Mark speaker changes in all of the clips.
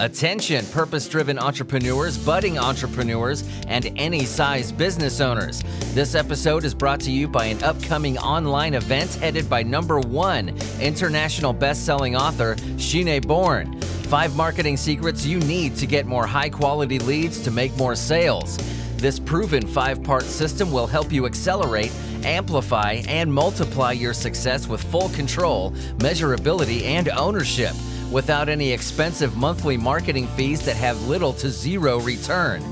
Speaker 1: Attention, purpose driven entrepreneurs, budding entrepreneurs, and any size business owners. This episode is brought to you by an upcoming online event headed by number one international best selling author, Shane Iborn. Five marketing secrets you need to get more high quality leads to make more sales. This proven five part system will help you accelerate, amplify, and multiply your success with full control, measurability, and ownership without any expensive monthly marketing fees that have little to zero return.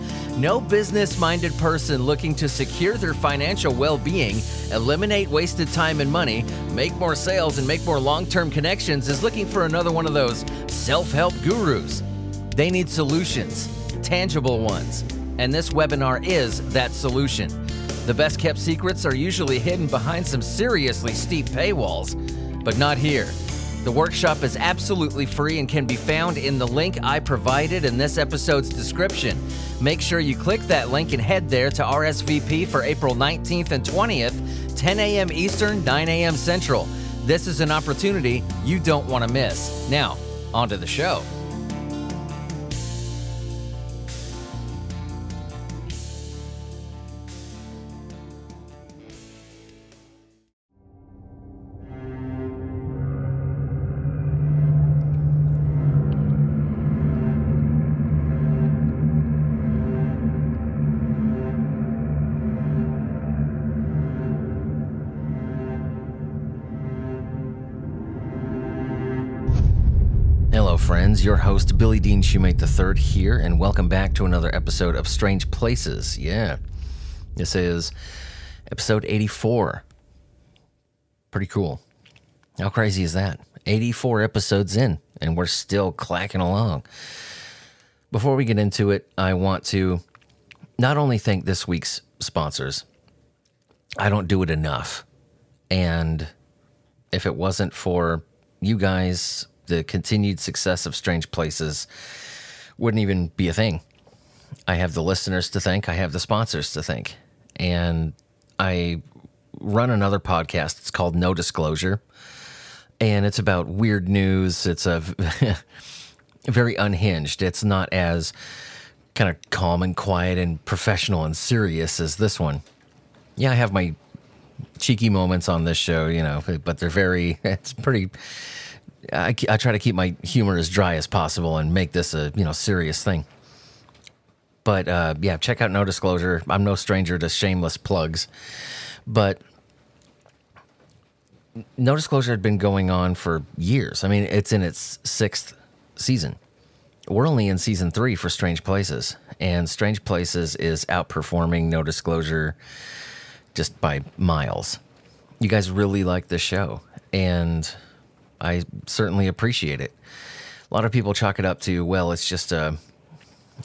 Speaker 1: No business minded person looking to secure their financial well being, eliminate wasted time and money, make more sales, and make more long term connections is looking for another one of those self help gurus. They need solutions, tangible ones. And this webinar is that solution. The best kept secrets are usually hidden behind some seriously steep paywalls, but not here. The workshop is absolutely free and can be found in the link I provided in this episode's description. Make sure you click that link and head there to RSVP for April 19th and 20th, 10 a.m. Eastern, 9 a.m. Central. This is an opportunity you don't want to miss. Now, on to the show. Friends. Your host, Billy Dean Shoemate III, here, and welcome back to another episode of Strange Places. Yeah, this is episode 84. Pretty cool. How crazy is that? 84 episodes in, and we're still clacking along. Before we get into it, I want to not only thank this week's sponsors, I don't do it enough. And if it wasn't for you guys the continued success of Strange Places wouldn't even be a thing. I have the listeners to thank, I have the sponsors to thank. And I run another podcast. It's called No Disclosure. And it's about weird news. It's a very unhinged. It's not as kind of calm and quiet and professional and serious as this one. Yeah, I have my cheeky moments on this show, you know, but they're very, it's pretty I, I try to keep my humor as dry as possible and make this a you know serious thing. But uh, yeah, check out No Disclosure. I'm no stranger to shameless plugs, but No Disclosure had been going on for years. I mean, it's in its sixth season. We're only in season three for Strange Places, and Strange Places is outperforming No Disclosure just by miles. You guys really like the show, and I certainly appreciate it. A lot of people chalk it up to, well, it's just a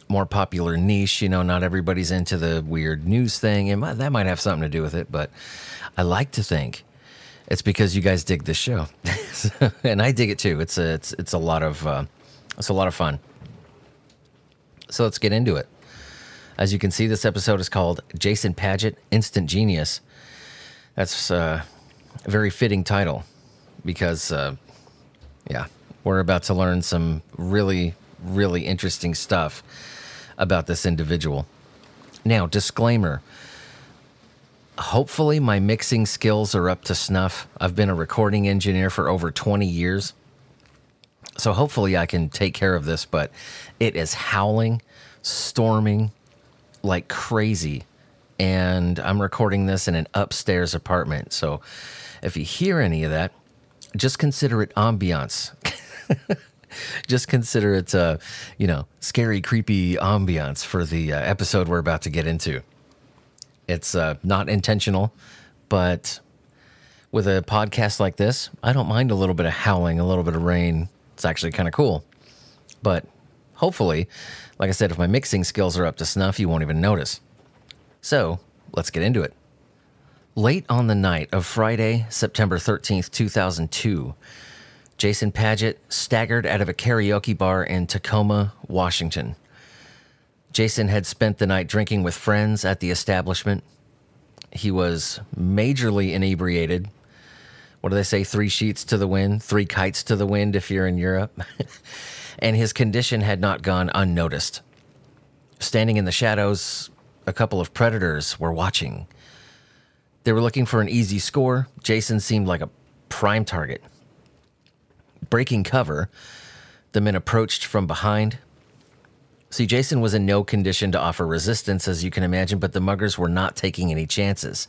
Speaker 1: more popular niche. You know, not everybody's into the weird news thing. and that might have something to do with it, but I like to think it's because you guys dig this show, and I dig it too. It's a it's it's a lot of uh, it's a lot of fun. So let's get into it. As you can see, this episode is called Jason Padgett Instant Genius. That's uh, a very fitting title because uh, yeah, we're about to learn some really, really interesting stuff about this individual. Now, disclaimer hopefully, my mixing skills are up to snuff. I've been a recording engineer for over 20 years. So, hopefully, I can take care of this, but it is howling, storming like crazy. And I'm recording this in an upstairs apartment. So, if you hear any of that, just consider it ambiance. just consider it, uh, you know, scary, creepy ambiance for the uh, episode we're about to get into. It's uh, not intentional, but with a podcast like this, I don't mind a little bit of howling, a little bit of rain. It's actually kind of cool. But hopefully, like I said, if my mixing skills are up to snuff, you won't even notice. So let's get into it. Late on the night of Friday, September 13th, 2002, Jason Padgett staggered out of a karaoke bar in Tacoma, Washington. Jason had spent the night drinking with friends at the establishment. He was majorly inebriated. What do they say? Three sheets to the wind, three kites to the wind if you're in Europe. and his condition had not gone unnoticed. Standing in the shadows, a couple of predators were watching. They were looking for an easy score. Jason seemed like a prime target. Breaking cover, the men approached from behind. See, Jason was in no condition to offer resistance, as you can imagine, but the muggers were not taking any chances.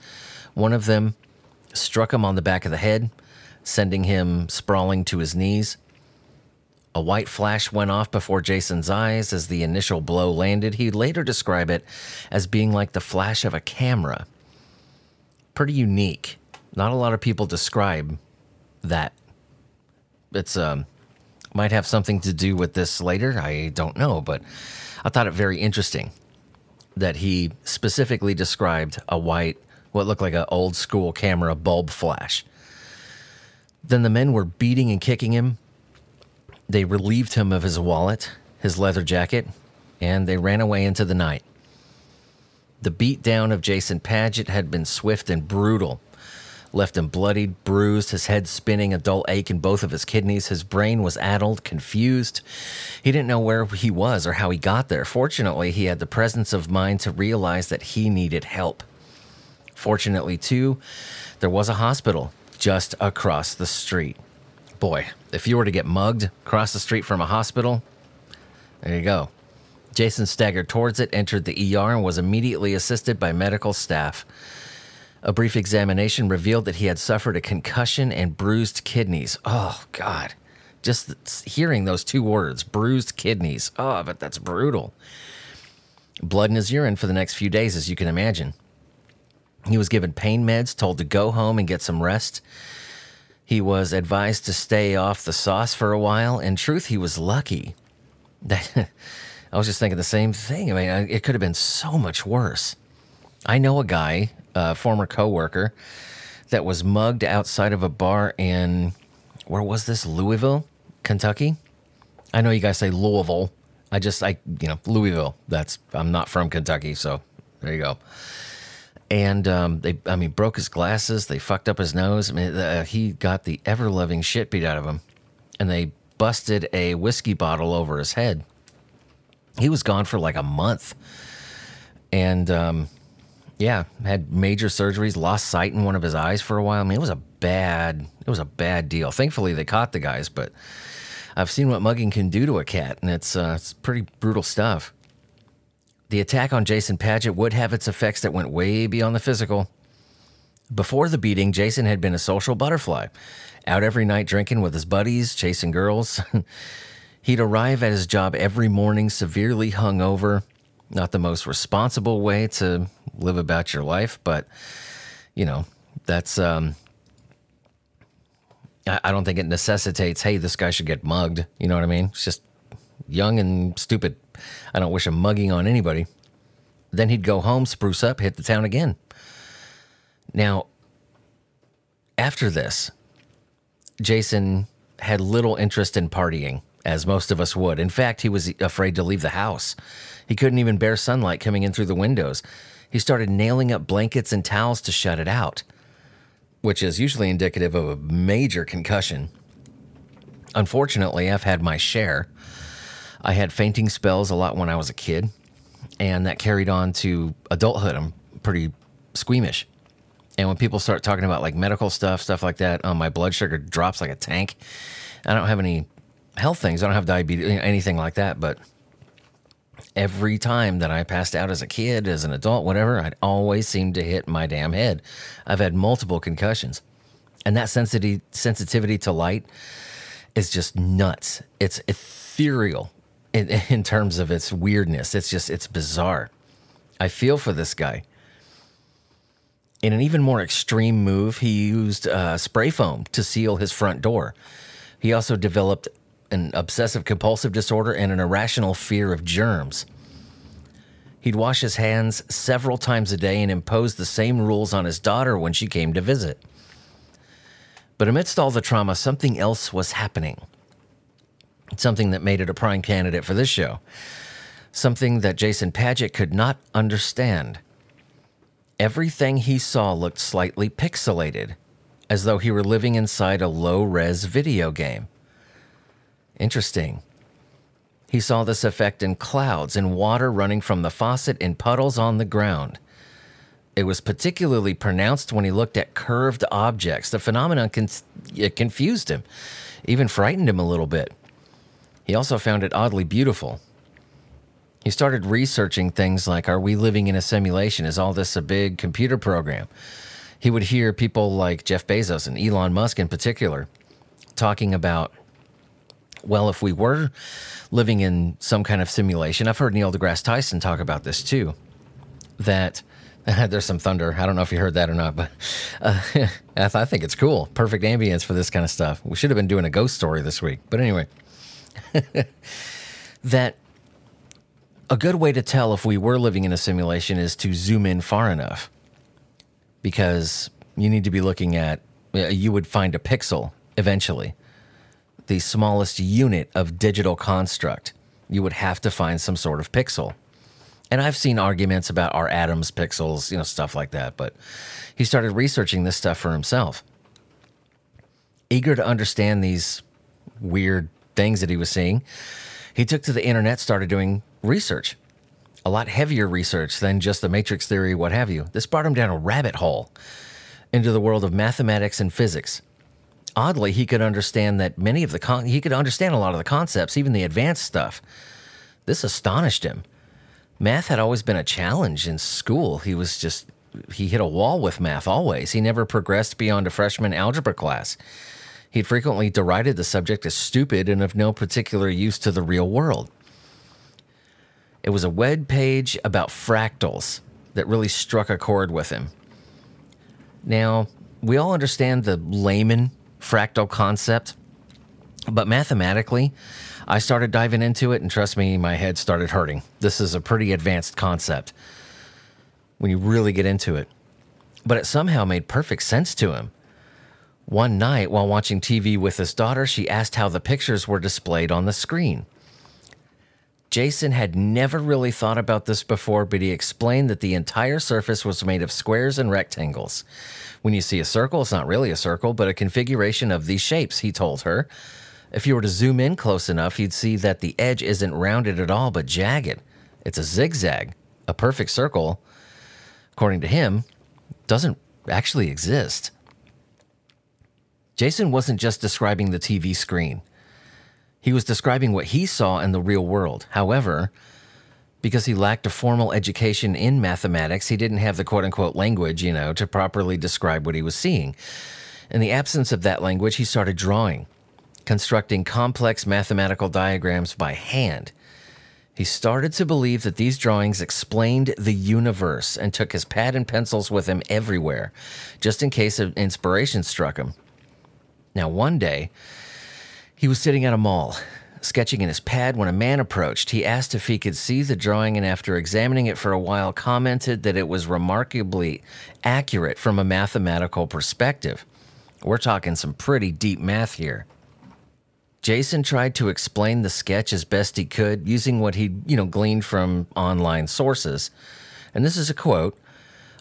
Speaker 1: One of them struck him on the back of the head, sending him sprawling to his knees. A white flash went off before Jason's eyes as the initial blow landed. He'd later describe it as being like the flash of a camera. Pretty unique. Not a lot of people describe that. It's um might have something to do with this later. I don't know, but I thought it very interesting that he specifically described a white, what looked like an old school camera bulb flash. Then the men were beating and kicking him. They relieved him of his wallet, his leather jacket, and they ran away into the night. The beatdown of Jason Padgett had been swift and brutal. Left him bloodied, bruised, his head spinning, a dull ache in both of his kidneys. His brain was addled, confused. He didn't know where he was or how he got there. Fortunately, he had the presence of mind to realize that he needed help. Fortunately, too, there was a hospital just across the street. Boy, if you were to get mugged across the street from a hospital, there you go. Jason staggered towards it, entered the ER, and was immediately assisted by medical staff. A brief examination revealed that he had suffered a concussion and bruised kidneys. Oh, God. Just hearing those two words, bruised kidneys. Oh, but that's brutal. Blood in his urine for the next few days, as you can imagine. He was given pain meds, told to go home and get some rest. He was advised to stay off the sauce for a while. In truth, he was lucky. That I was just thinking the same thing. I mean, it could have been so much worse. I know a guy, a former coworker, that was mugged outside of a bar in where was this? Louisville, Kentucky. I know you guys say Louisville. I just I you know Louisville. That's I'm not from Kentucky, so there you go and um, they I mean broke his glasses. They fucked up his nose. I mean uh, he got the ever loving shit beat out of him, and they busted a whiskey bottle over his head. He was gone for like a month, and um, yeah, had major surgeries, lost sight in one of his eyes for a while. I mean, it was a bad, it was a bad deal. Thankfully, they caught the guys, but I've seen what mugging can do to a cat, and it's uh, it's pretty brutal stuff. The attack on Jason Padgett would have its effects that went way beyond the physical. Before the beating, Jason had been a social butterfly, out every night drinking with his buddies, chasing girls. He'd arrive at his job every morning severely hungover. Not the most responsible way to live about your life, but you know, that's um I don't think it necessitates, hey, this guy should get mugged. You know what I mean? It's just young and stupid. I don't wish a mugging on anybody. Then he'd go home, spruce up, hit the town again. Now, after this, Jason had little interest in partying, as most of us would. In fact, he was afraid to leave the house. He couldn't even bear sunlight coming in through the windows. He started nailing up blankets and towels to shut it out, which is usually indicative of a major concussion. Unfortunately, I've had my share. I had fainting spells a lot when I was a kid, and that carried on to adulthood. I'm pretty squeamish. And when people start talking about like medical stuff, stuff like that, oh, my blood sugar drops like a tank. I don't have any health things. I don't have diabetes, anything like that. But every time that I passed out as a kid, as an adult, whatever, I'd always seem to hit my damn head. I've had multiple concussions. And that sensitivity, sensitivity to light is just nuts. It's ethereal in, in terms of its weirdness. It's just, it's bizarre. I feel for this guy. In an even more extreme move, he used uh, spray foam to seal his front door. He also developed an obsessive compulsive disorder and an irrational fear of germs. He'd wash his hands several times a day and impose the same rules on his daughter when she came to visit. But amidst all the trauma, something else was happening something that made it a prime candidate for this show. Something that Jason Padgett could not understand. Everything he saw looked slightly pixelated, as though he were living inside a low res video game. Interesting. He saw this effect in clouds and water running from the faucet in puddles on the ground. It was particularly pronounced when he looked at curved objects. The phenomenon con- confused him, even frightened him a little bit. He also found it oddly beautiful. He started researching things like Are we living in a simulation? Is all this a big computer program? He would hear people like Jeff Bezos and Elon Musk in particular talking about, well, if we were living in some kind of simulation, I've heard Neil deGrasse Tyson talk about this too, that there's some thunder. I don't know if you heard that or not, but uh, I think it's cool. Perfect ambience for this kind of stuff. We should have been doing a ghost story this week. But anyway, that a good way to tell if we were living in a simulation is to zoom in far enough because you need to be looking at, you would find a pixel eventually, the smallest unit of digital construct. You would have to find some sort of pixel. And I've seen arguments about our atoms, pixels, you know, stuff like that, but he started researching this stuff for himself. Eager to understand these weird things that he was seeing, he took to the internet, started doing research a lot heavier research than just the matrix theory, what have you. This brought him down a rabbit hole into the world of mathematics and physics. Oddly, he could understand that many of the con- he could understand a lot of the concepts, even the advanced stuff. This astonished him. Math had always been a challenge in school. He was just he hit a wall with math always. He never progressed beyond a freshman algebra class. He'd frequently derided the subject as stupid and of no particular use to the real world. It was a web page about fractals that really struck a chord with him. Now, we all understand the layman fractal concept, but mathematically, I started diving into it, and trust me, my head started hurting. This is a pretty advanced concept when you really get into it. But it somehow made perfect sense to him. One night, while watching TV with his daughter, she asked how the pictures were displayed on the screen. Jason had never really thought about this before, but he explained that the entire surface was made of squares and rectangles. When you see a circle, it's not really a circle, but a configuration of these shapes, he told her. If you were to zoom in close enough, you'd see that the edge isn't rounded at all, but jagged. It's a zigzag. A perfect circle, according to him, doesn't actually exist. Jason wasn't just describing the TV screen. He was describing what he saw in the real world. However, because he lacked a formal education in mathematics, he didn't have the quote unquote language, you know, to properly describe what he was seeing. In the absence of that language, he started drawing, constructing complex mathematical diagrams by hand. He started to believe that these drawings explained the universe and took his pad and pencils with him everywhere, just in case inspiration struck him. Now, one day, he was sitting at a mall, sketching in his pad when a man approached. He asked if he could see the drawing and, after examining it for a while, commented that it was remarkably accurate from a mathematical perspective. We're talking some pretty deep math here. Jason tried to explain the sketch as best he could using what he, you know, gleaned from online sources. And this is a quote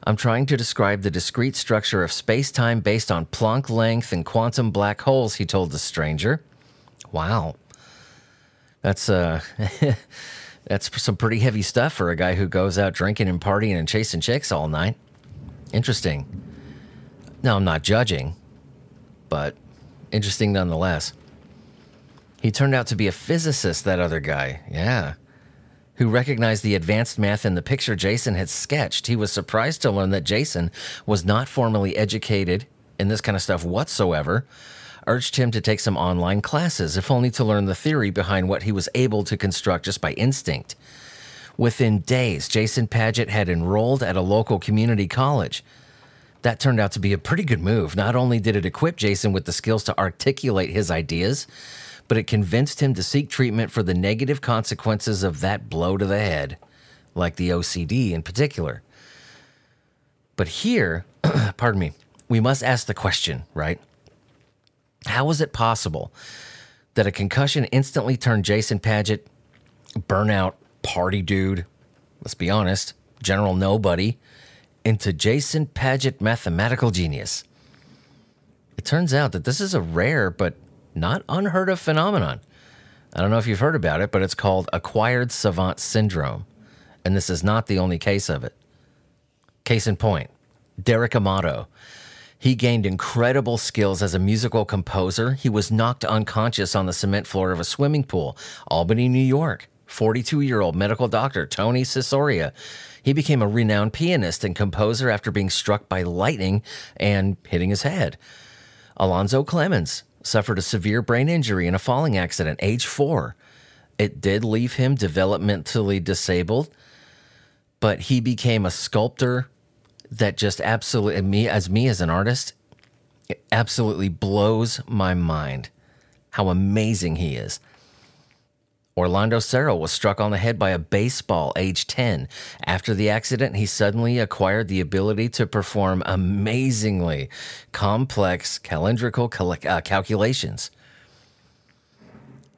Speaker 1: I'm trying to describe the discrete structure of space time based on Planck length and quantum black holes, he told the stranger. Wow. That's uh that's some pretty heavy stuff for a guy who goes out drinking and partying and chasing chicks all night. Interesting. Now I'm not judging, but interesting nonetheless. He turned out to be a physicist, that other guy. Yeah. Who recognized the advanced math in the picture Jason had sketched. He was surprised to learn that Jason was not formally educated in this kind of stuff whatsoever, urged him to take some online classes, if only to learn the theory behind what he was able to construct just by instinct. Within days, Jason Padgett had enrolled at a local community college. That turned out to be a pretty good move. Not only did it equip Jason with the skills to articulate his ideas, but it convinced him to seek treatment for the negative consequences of that blow to the head, like the OCD in particular. But here, pardon me, we must ask the question, right? How was it possible that a concussion instantly turned Jason Padgett, burnout party dude, let's be honest, general nobody, into Jason Padgett mathematical genius? It turns out that this is a rare but not unheard of phenomenon. I don't know if you've heard about it, but it's called acquired savant syndrome. And this is not the only case of it. Case in point Derek Amato. He gained incredible skills as a musical composer. He was knocked unconscious on the cement floor of a swimming pool, Albany, New York. 42 year old medical doctor Tony Cicoria. He became a renowned pianist and composer after being struck by lightning and hitting his head. Alonzo Clemons suffered a severe brain injury in a falling accident, age four. It did leave him developmentally disabled, but he became a sculptor that just absolutely me as me as an artist it absolutely blows my mind how amazing he is. Orlando Serrell was struck on the head by a baseball age 10. After the accident, he suddenly acquired the ability to perform amazingly complex calendrical uh, calculations.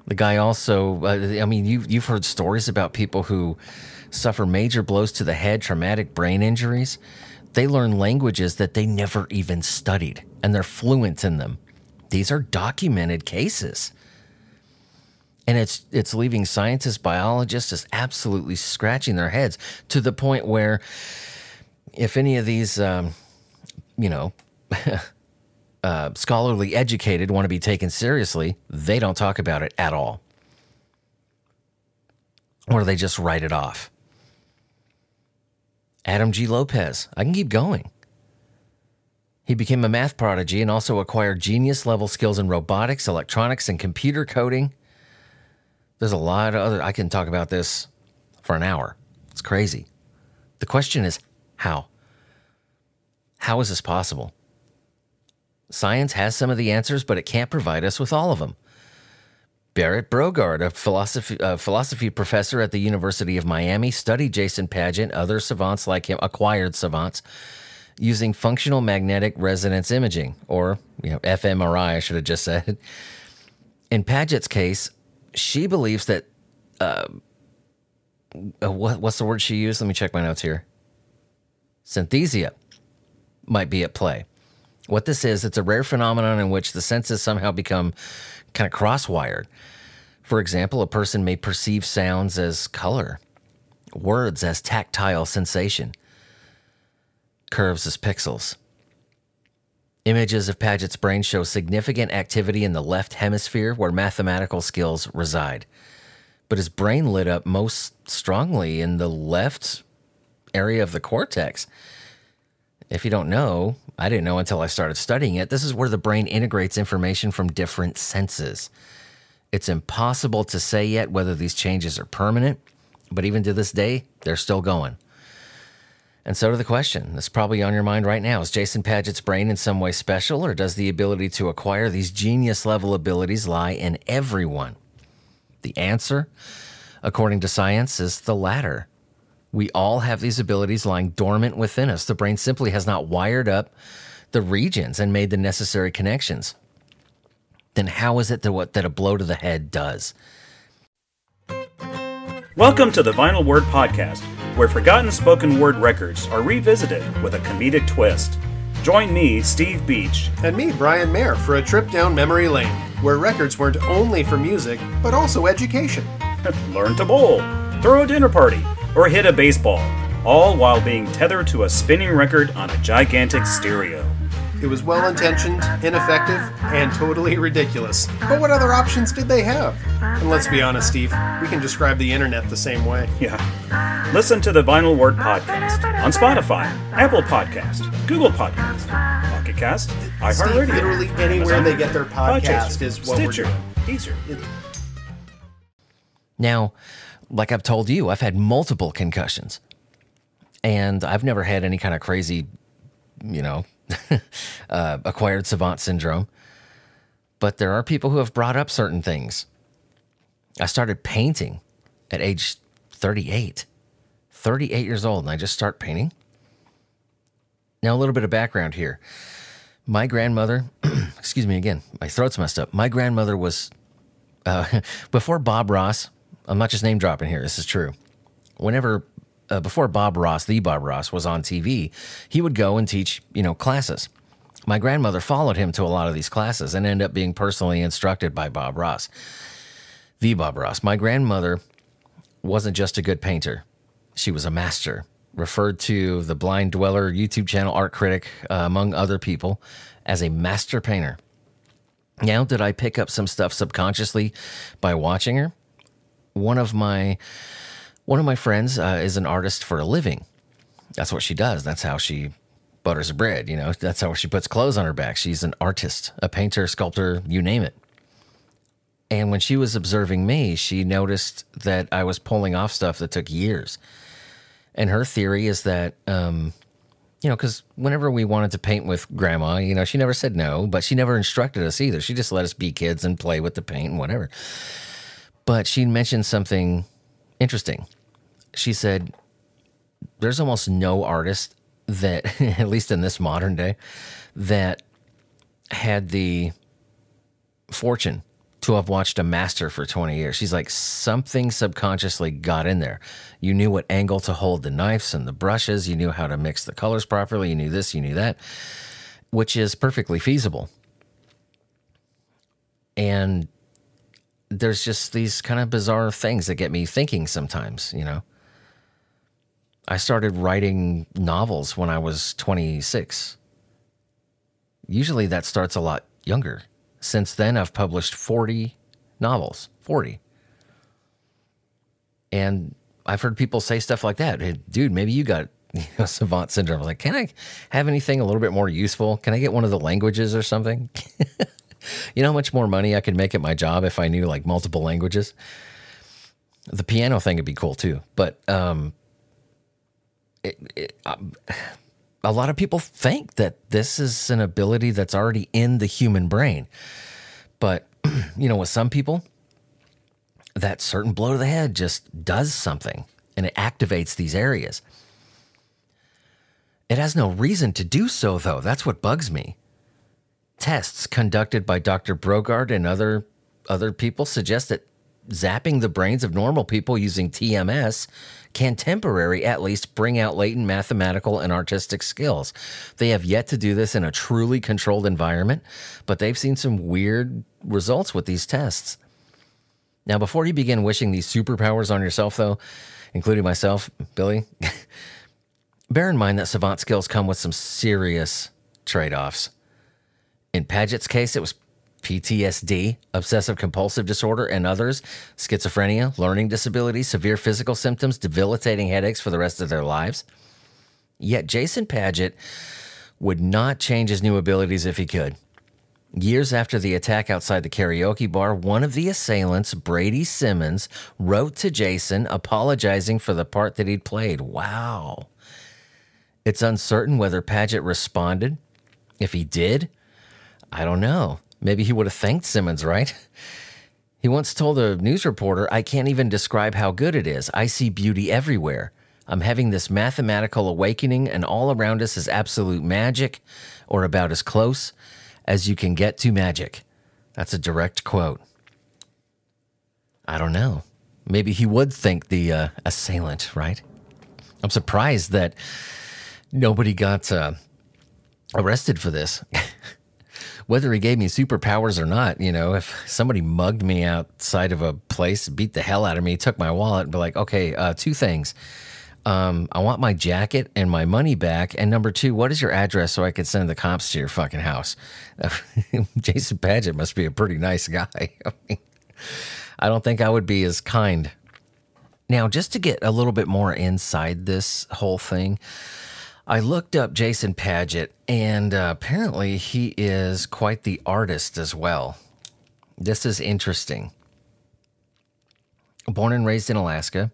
Speaker 1: The guy also, uh, I mean, you, you've heard stories about people who suffer major blows to the head, traumatic brain injuries. They learn languages that they never even studied, and they're fluent in them. These are documented cases and it's it's leaving scientists, biologists just absolutely scratching their heads to the point where, if any of these, um, you know, uh, scholarly educated want to be taken seriously, they don't talk about it at all, or they just write it off. Adam G. Lopez, I can keep going. He became a math prodigy and also acquired genius level skills in robotics, electronics, and computer coding. There's a lot of other, I can talk about this for an hour. It's crazy. The question is how? How is this possible? Science has some of the answers, but it can't provide us with all of them. Berit Brogaard, a philosophy, a philosophy professor at the University of Miami, studied Jason Padgett, other savants like him, acquired savants, using functional magnetic resonance imaging, or you know, fMRI, I should have just said. In Padgett's case, she believes that uh, uh, what, what's the word she used? Let me check my notes here. Synesthesia might be at play. What this is, it's a rare phenomenon in which the senses somehow become kind of cross-wired. For example, a person may perceive sounds as color, words as tactile sensation, curves as pixels. Images of Padgett's brain show significant activity in the left hemisphere where mathematical skills reside. But his brain lit up most strongly in the left area of the cortex. If you don't know, I didn't know until I started studying it. This is where the brain integrates information from different senses. It's impossible to say yet whether these changes are permanent, but even to this day, they're still going. And so to the question that's probably on your mind right now is Jason Padgett's brain in some way special, or does the ability to acquire these genius level abilities lie in everyone? The answer, according to science, is the latter. We all have these abilities lying dormant within us. The brain simply has not wired up the regions and made the necessary connections. Then how is it that what that a blow to the head does?
Speaker 2: Welcome to the Vinyl Word Podcast where forgotten spoken word records are revisited with a comedic twist. Join me, Steve Beach,
Speaker 3: and me, Brian Mayer, for a trip down memory lane, where records weren't only for music, but also education.
Speaker 2: Learn to bowl, throw a dinner party, or hit a baseball, all while being tethered to a spinning record on a gigantic stereo.
Speaker 3: It was well intentioned, ineffective, and totally ridiculous. But what other options did they have? And let's be honest, Steve, we can describe the internet the same way.
Speaker 2: Yeah. Listen to the Vinyl Word Podcast on Spotify, Apple Podcast, Google Podcast, Pocket Cast, iHeartRadio.
Speaker 3: Literally anywhere they get their podcast is what
Speaker 2: Stitcher,
Speaker 3: we're doing.
Speaker 2: Deezer.
Speaker 1: Now, like I've told you, I've had multiple concussions. And I've never had any kind of crazy, you know, uh, acquired savant syndrome. But there are people who have brought up certain things. I started painting at age 38. 38 years old, and I just start painting. Now, a little bit of background here. My grandmother, excuse me again, my throat's messed up. My grandmother was, uh, before Bob Ross, I'm not just name dropping here, this is true. Whenever uh, before Bob Ross, the Bob Ross, was on TV, he would go and teach, you know, classes. My grandmother followed him to a lot of these classes and ended up being personally instructed by Bob Ross. the Bob Ross. My grandmother wasn't just a good painter, she was a master. Referred to the Blind Dweller YouTube channel art critic, uh, among other people, as a master painter. Now, did I pick up some stuff subconsciously by watching her? One of my one of my friends uh, is an artist for a living. That's what she does. That's how she butters bread. You know, that's how she puts clothes on her back. She's an artist, a painter, sculptor, you name it. And when she was observing me, she noticed that I was pulling off stuff that took years. And her theory is that, um, you know, because whenever we wanted to paint with grandma, you know, she never said no, but she never instructed us either. She just let us be kids and play with the paint and whatever. But she mentioned something interesting. She said, There's almost no artist that, at least in this modern day, that had the fortune to have watched a master for 20 years. She's like, something subconsciously got in there. You knew what angle to hold the knives and the brushes. You knew how to mix the colors properly. You knew this, you knew that, which is perfectly feasible. And there's just these kind of bizarre things that get me thinking sometimes, you know. I started writing novels when I was 26. Usually that starts a lot younger. Since then, I've published 40 novels. 40. And I've heard people say stuff like that. Hey, dude, maybe you got you know, savant syndrome. Like, can I have anything a little bit more useful? Can I get one of the languages or something? you know how much more money I could make at my job if I knew like multiple languages? The piano thing would be cool too. But um, it, it, um, a lot of people think that this is an ability that's already in the human brain. But, you know, with some people, that certain blow to the head just does something and it activates these areas. It has no reason to do so, though. That's what bugs me. Tests conducted by Dr. Brogaard and other other people suggest that zapping the brains of normal people using TMS can temporarily at least bring out latent mathematical and artistic skills. They have yet to do this in a truly controlled environment, but they've seen some weird results with these tests. Now, before you begin wishing these superpowers on yourself, though, including myself, Billy, bear in mind that savant skills come with some serious trade offs. In Padgett's case, it was PTSD, obsessive compulsive disorder, and others, schizophrenia, learning disabilities, severe physical symptoms, debilitating headaches for the rest of their lives. Yet Jason Padgett would not change his new abilities if he could. Years after the attack outside the karaoke bar, one of the assailants, Brady Simmons, wrote to Jason apologizing for the part that he'd played. Wow. It's uncertain whether Padgett responded. If he did, I don't know. Maybe he would have thanked Simmons, right? He once told a news reporter, I can't even describe how good it is. I see beauty everywhere. I'm having this mathematical awakening, and all around us is absolute magic, or about as close as you can get to magic. That's a direct quote. I don't know. Maybe he would thank the uh, assailant, right? I'm surprised that nobody got uh, arrested for this. whether he gave me superpowers or not, you know, if somebody mugged me outside of a place, beat the hell out of me, took my wallet, and be like, okay, uh, two things. Um, I want my jacket and my money back. And number two, what is your address so I could send the cops to your fucking house? Jason Padgett must be a pretty nice guy. I don't think I would be as kind. Now, just to get a little bit more inside this whole thing, I looked up Jason Padgett, and uh, apparently he is quite the artist as well. This is interesting. Born and raised in Alaska,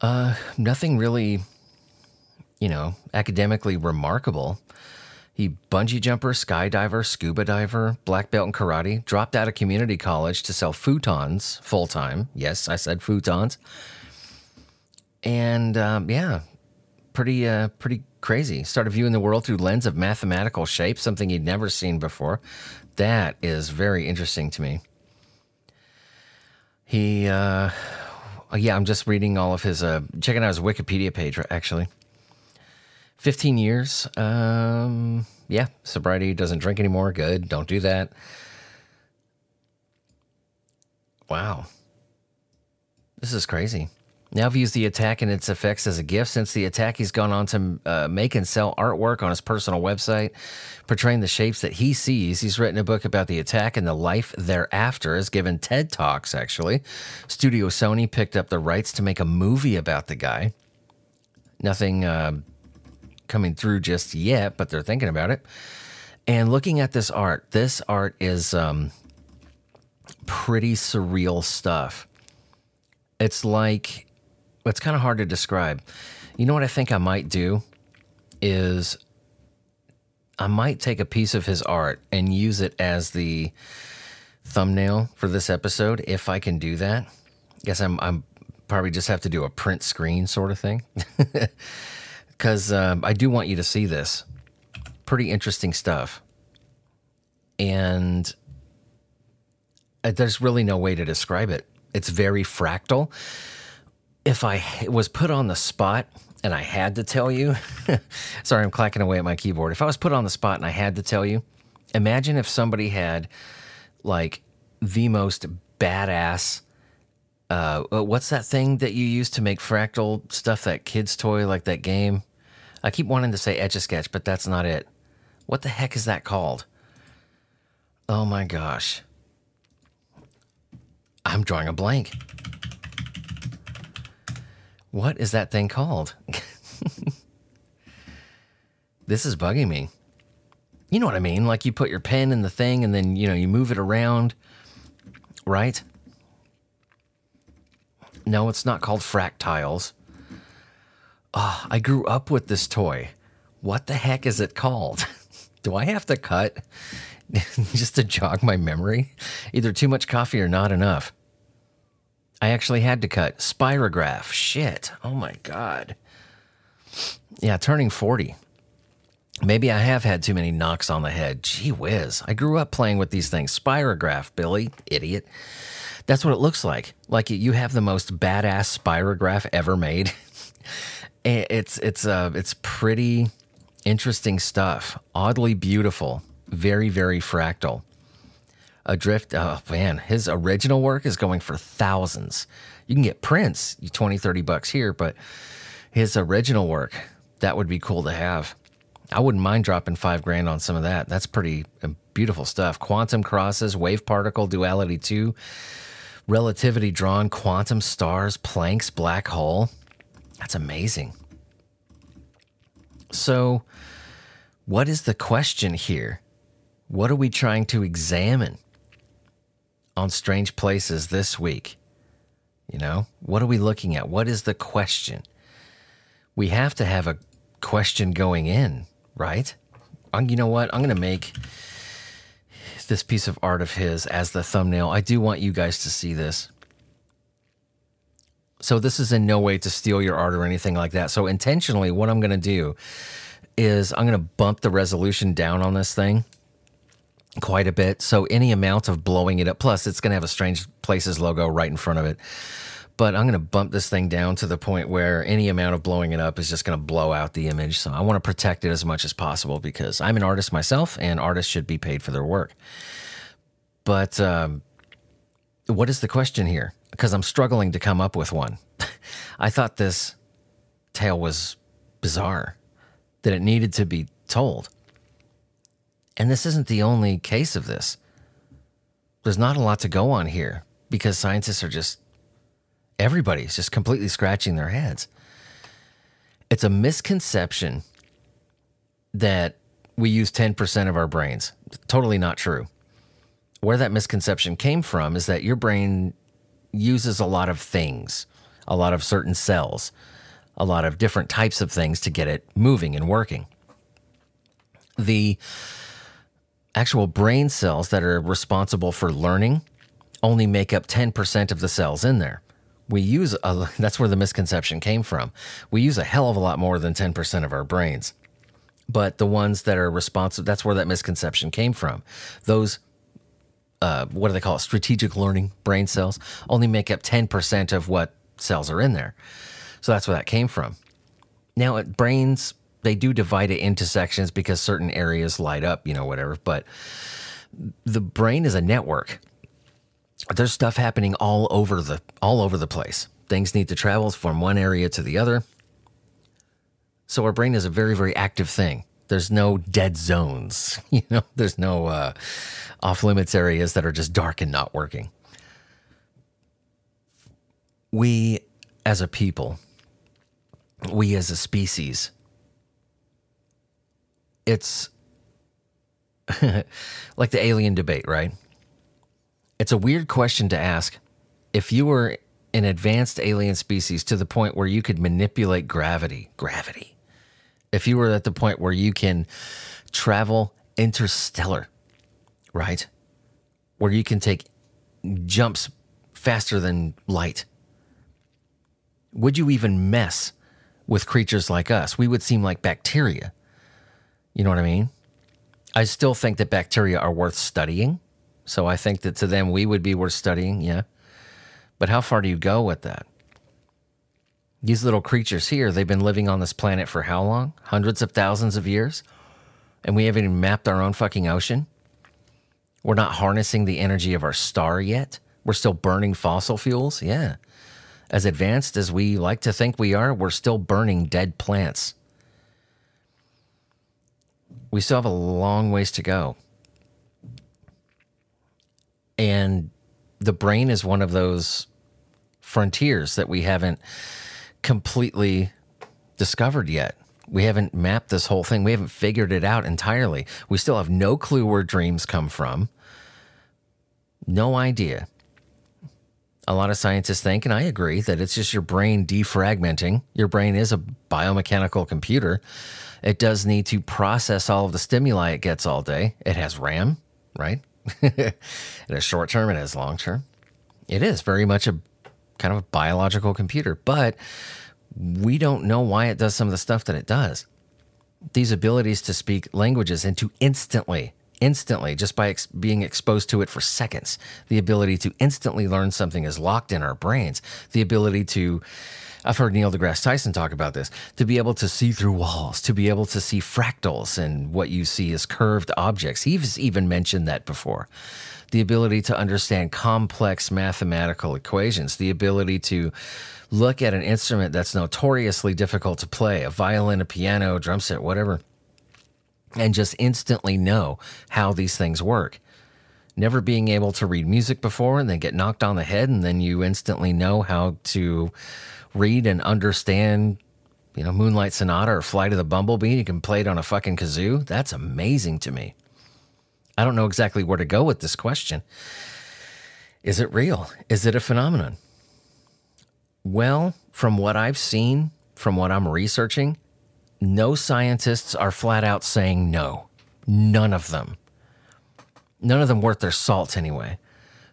Speaker 1: uh, nothing really, you know, academically remarkable. He bungee jumper, skydiver, scuba diver, black belt in karate, dropped out of community college to sell futons full time. Yes, I said futons. And um, yeah, pretty uh, pretty crazy. Started viewing the world through lens of mathematical shape, something he'd never seen before. That is very interesting to me. He, uh, yeah, I'm just reading all of his, uh, checking out his Wikipedia page actually. 15 years. Um, yeah, sobriety doesn't drink anymore. Good. Don't do that. Wow. This is crazy. Now views the attack and its effects as a gift. Since the attack, he's gone on to uh, make and sell artwork on his personal website, portraying the shapes that he sees. He's written a book about the attack and the life thereafter. Has given TED talks. Actually, Studio Sony picked up the rights to make a movie about the guy. Nothing uh, coming through just yet, but they're thinking about it. And looking at this art, this art is um, pretty surreal stuff. It's like it's kind of hard to describe. You know what I think I might do is I might take a piece of his art and use it as the thumbnail for this episode if I can do that. Guess I'm I'm probably just have to do a print screen sort of thing because um, I do want you to see this. Pretty interesting stuff, and uh, there's really no way to describe it. It's very fractal if I was put on the spot and I had to tell you, sorry, I'm clacking away at my keyboard. If I was put on the spot and I had to tell you, imagine if somebody had like the most badass. Uh, uh, what's that thing that you use to make fractal stuff? That kids' toy, like that game. I keep wanting to say Etch a Sketch, but that's not it. What the heck is that called? Oh my gosh. I'm drawing a blank. What is that thing called? this is bugging me. You know what I mean? Like you put your pen in the thing and then, you know, you move it around, right? No, it's not called fractiles. Oh, I grew up with this toy. What the heck is it called? Do I have to cut just to jog my memory? Either too much coffee or not enough. I actually had to cut. Spirograph. Shit. Oh my God. Yeah, turning 40. Maybe I have had too many knocks on the head. Gee whiz. I grew up playing with these things. Spirograph, Billy. Idiot. That's what it looks like. Like you have the most badass spirograph ever made. it's it's uh it's pretty interesting stuff. Oddly beautiful. Very very fractal. Adrift, oh man, his original work is going for thousands. You can get prints, 20, 30 bucks here, but his original work, that would be cool to have. I wouldn't mind dropping five grand on some of that. That's pretty uh, beautiful stuff. Quantum crosses, wave particle, duality 2, relativity drawn, quantum stars, Planck's black hole. That's amazing. So, what is the question here? What are we trying to examine? On Strange Places this week? You know, what are we looking at? What is the question? We have to have a question going in, right? I'm, you know what? I'm going to make this piece of art of his as the thumbnail. I do want you guys to see this. So, this is in no way to steal your art or anything like that. So, intentionally, what I'm going to do is I'm going to bump the resolution down on this thing quite a bit. So any amount of blowing it up, plus it's going to have a Strange Places logo right in front of it. But I'm going to bump this thing down to the point where any amount of blowing it up is just going to blow out the image. So I want to protect it as much as possible because I'm an artist myself and artists should be paid for their work. But um, what is the question here? Because I'm struggling to come up with one. I thought this tale was bizarre, that it needed to be told. And this isn't the only case of this. There's not a lot to go on here because scientists are just, everybody's just completely scratching their heads. It's a misconception that we use 10% of our brains. Totally not true. Where that misconception came from is that your brain uses a lot of things, a lot of certain cells, a lot of different types of things to get it moving and working. The actual brain cells that are responsible for learning only make up 10% of the cells in there. We use a, that's where the misconception came from. We use a hell of a lot more than 10% of our brains. But the ones that are responsible, that's where that misconception came from. Those, uh, what do they call it? Strategic learning brain cells only make up 10% of what cells are in there. So that's where that came from. Now, it, brains they do divide it into sections because certain areas light up, you know, whatever. But the brain is a network. there's stuff happening all over the all over the place. Things need to travel from one area to the other. So our brain is a very very active thing. There's no dead zones, you know. There's no uh, off limits areas that are just dark and not working. We, as a people, we as a species, it's like the alien debate, right? It's a weird question to ask. If you were an advanced alien species to the point where you could manipulate gravity, gravity, if you were at the point where you can travel interstellar, right? Where you can take jumps faster than light, would you even mess with creatures like us? We would seem like bacteria. You know what I mean? I still think that bacteria are worth studying. So I think that to them, we would be worth studying. Yeah. But how far do you go with that? These little creatures here, they've been living on this planet for how long? Hundreds of thousands of years? And we haven't even mapped our own fucking ocean? We're not harnessing the energy of our star yet? We're still burning fossil fuels? Yeah. As advanced as we like to think we are, we're still burning dead plants. We still have a long ways to go. And the brain is one of those frontiers that we haven't completely discovered yet. We haven't mapped this whole thing. We haven't figured it out entirely. We still have no clue where dreams come from. No idea. A lot of scientists think, and I agree, that it's just your brain defragmenting. Your brain is a biomechanical computer. It does need to process all of the stimuli it gets all day. It has RAM, right? it has short term, it has long term. It is very much a kind of a biological computer, but we don't know why it does some of the stuff that it does. These abilities to speak languages and to instantly, instantly, just by ex- being exposed to it for seconds, the ability to instantly learn something is locked in our brains. The ability to, I've heard Neil deGrasse Tyson talk about this, to be able to see through walls, to be able to see fractals and what you see as curved objects. He's even mentioned that before the ability to understand complex mathematical equations, the ability to look at an instrument that's notoriously difficult to play, a violin, a piano, drum set, whatever, and just instantly know how these things work. Never being able to read music before and then get knocked on the head, and then you instantly know how to read and understand, you know, Moonlight Sonata or Flight of the Bumblebee. You can play it on a fucking kazoo. That's amazing to me. I don't know exactly where to go with this question. Is it real? Is it a phenomenon? Well, from what I've seen, from what I'm researching, no scientists are flat out saying no. None of them. None of them worth their salt, anyway.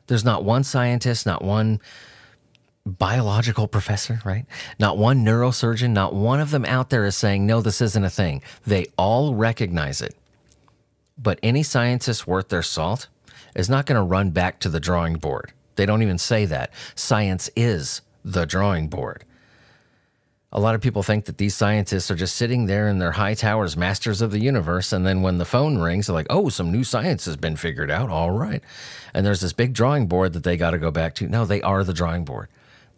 Speaker 1: There's not one scientist, not one biological professor, right? Not one neurosurgeon, not one of them out there is saying, no, this isn't a thing. They all recognize it. But any scientist worth their salt is not going to run back to the drawing board. They don't even say that. Science is the drawing board. A lot of people think that these scientists are just sitting there in their high towers, masters of the universe. And then when the phone rings, they're like, oh, some new science has been figured out. All right. And there's this big drawing board that they got to go back to. No, they are the drawing board.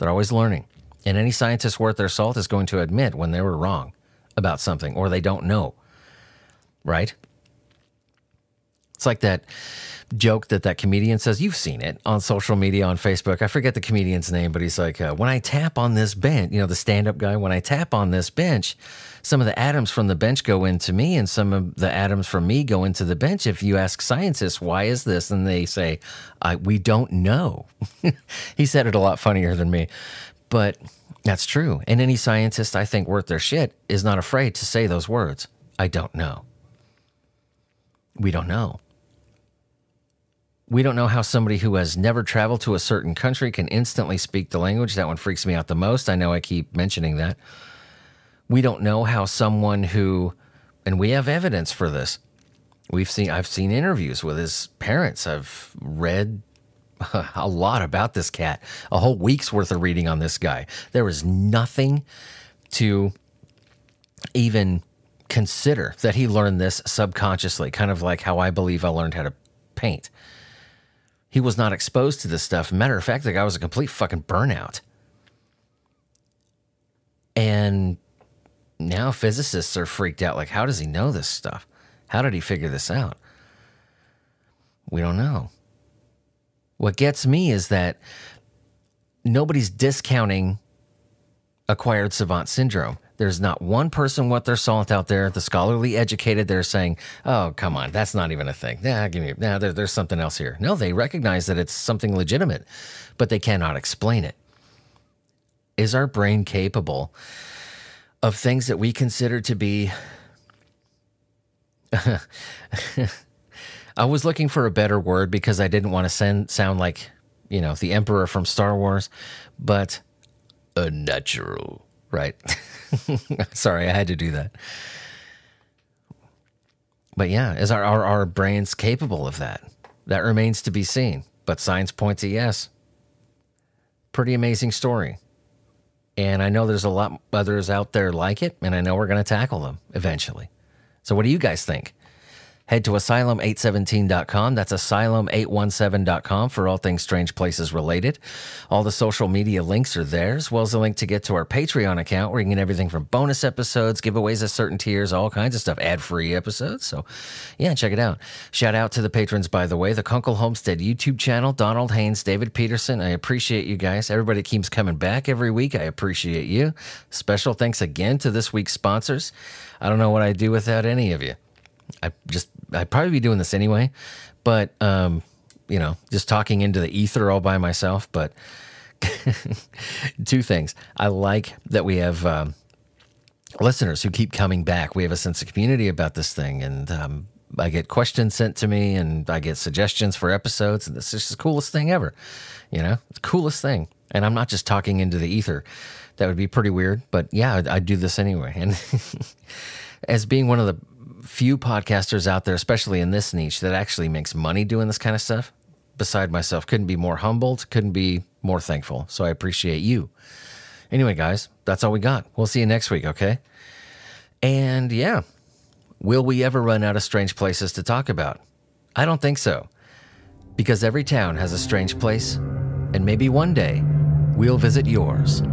Speaker 1: They're always learning. And any scientist worth their salt is going to admit when they were wrong about something or they don't know. Right? It's like that joke that that comedian says. You've seen it on social media, on Facebook. I forget the comedian's name, but he's like, uh, when I tap on this bench, you know, the stand up guy, when I tap on this bench, some of the atoms from the bench go into me and some of the atoms from me go into the bench. If you ask scientists, why is this? And they say, we don't know. he said it a lot funnier than me, but that's true. And any scientist I think worth their shit is not afraid to say those words. I don't know. We don't know. We don't know how somebody who has never traveled to a certain country can instantly speak the language. That one freaks me out the most. I know I keep mentioning that. We don't know how someone who, and we have evidence for this. We've seen, I've seen interviews with his parents. I've read a lot about this cat, a whole week's worth of reading on this guy. There was nothing to even consider that he learned this subconsciously, kind of like how I believe I learned how to paint He was not exposed to this stuff. Matter of fact, the guy was a complete fucking burnout. And now physicists are freaked out. Like, how does he know this stuff? How did he figure this out? We don't know. What gets me is that nobody's discounting acquired savant syndrome. There's not one person what their salt out there, the scholarly educated, they're saying, oh, come on, that's not even a thing. Nah, give me, nah, there, there's something else here. No, they recognize that it's something legitimate, but they cannot explain it. Is our brain capable of things that we consider to be. I was looking for a better word because I didn't want to send, sound like, you know, the Emperor from Star Wars, but unnatural, right? Sorry, I had to do that. But yeah, is our, our, our brains capable of that? That remains to be seen, but science points a yes. Pretty amazing story. And I know there's a lot others out there like it, and I know we're going to tackle them eventually. So, what do you guys think? Head to asylum817.com. That's asylum817.com for all things Strange Places related. All the social media links are there, as well as a link to get to our Patreon account where you can get everything from bonus episodes, giveaways at certain tiers, all kinds of stuff, ad free episodes. So, yeah, check it out. Shout out to the patrons, by the way, the Kunkel Homestead YouTube channel, Donald Haynes, David Peterson. I appreciate you guys. Everybody keeps coming back every week. I appreciate you. Special thanks again to this week's sponsors. I don't know what I'd do without any of you. I just I'd probably be doing this anyway, but um, you know, just talking into the ether all by myself. But two things: I like that we have um, listeners who keep coming back. We have a sense of community about this thing, and um, I get questions sent to me, and I get suggestions for episodes, and this is the coolest thing ever. You know, the coolest thing. And I'm not just talking into the ether. That would be pretty weird, but yeah, I'd, I'd do this anyway. And as being one of the few podcasters out there, especially in this niche, that actually makes money doing this kind of stuff. Beside myself, couldn't be more humbled, couldn't be more thankful. So I appreciate you. Anyway, guys, that's all we got. We'll see you next week, okay? And yeah, will we ever run out of strange places to talk about? I don't think so. Because every town has a strange place, and maybe one day we'll visit yours.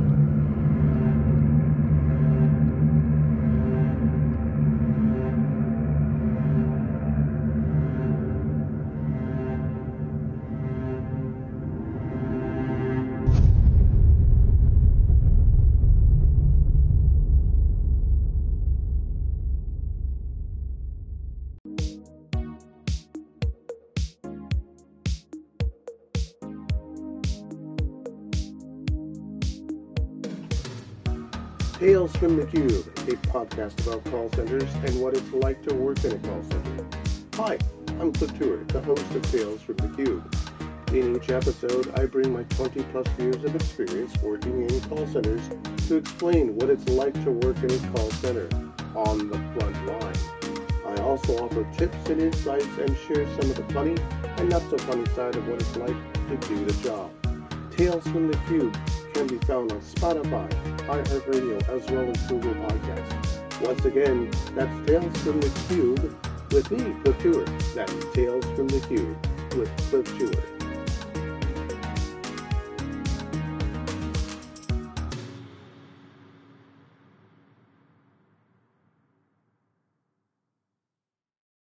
Speaker 4: Tales from the Cube, a podcast about call centers and what it's like to work in a call center. Hi, I'm Cliff Stewart, the host of Tales from the Cube. In each episode, I bring my 20 plus years of experience working in call centers to explain what it's like to work in a call center on the front line. I also offer tips and insights and share some of the funny and not so funny side of what it's like to do the job. Tales from the Cube can be found on Spotify, iHeartRadio, as well as Google Podcasts. Once again, that's Tales from the Cube with me, Cliff Stewart. That's Tales from the Cube with Cliff Stewart.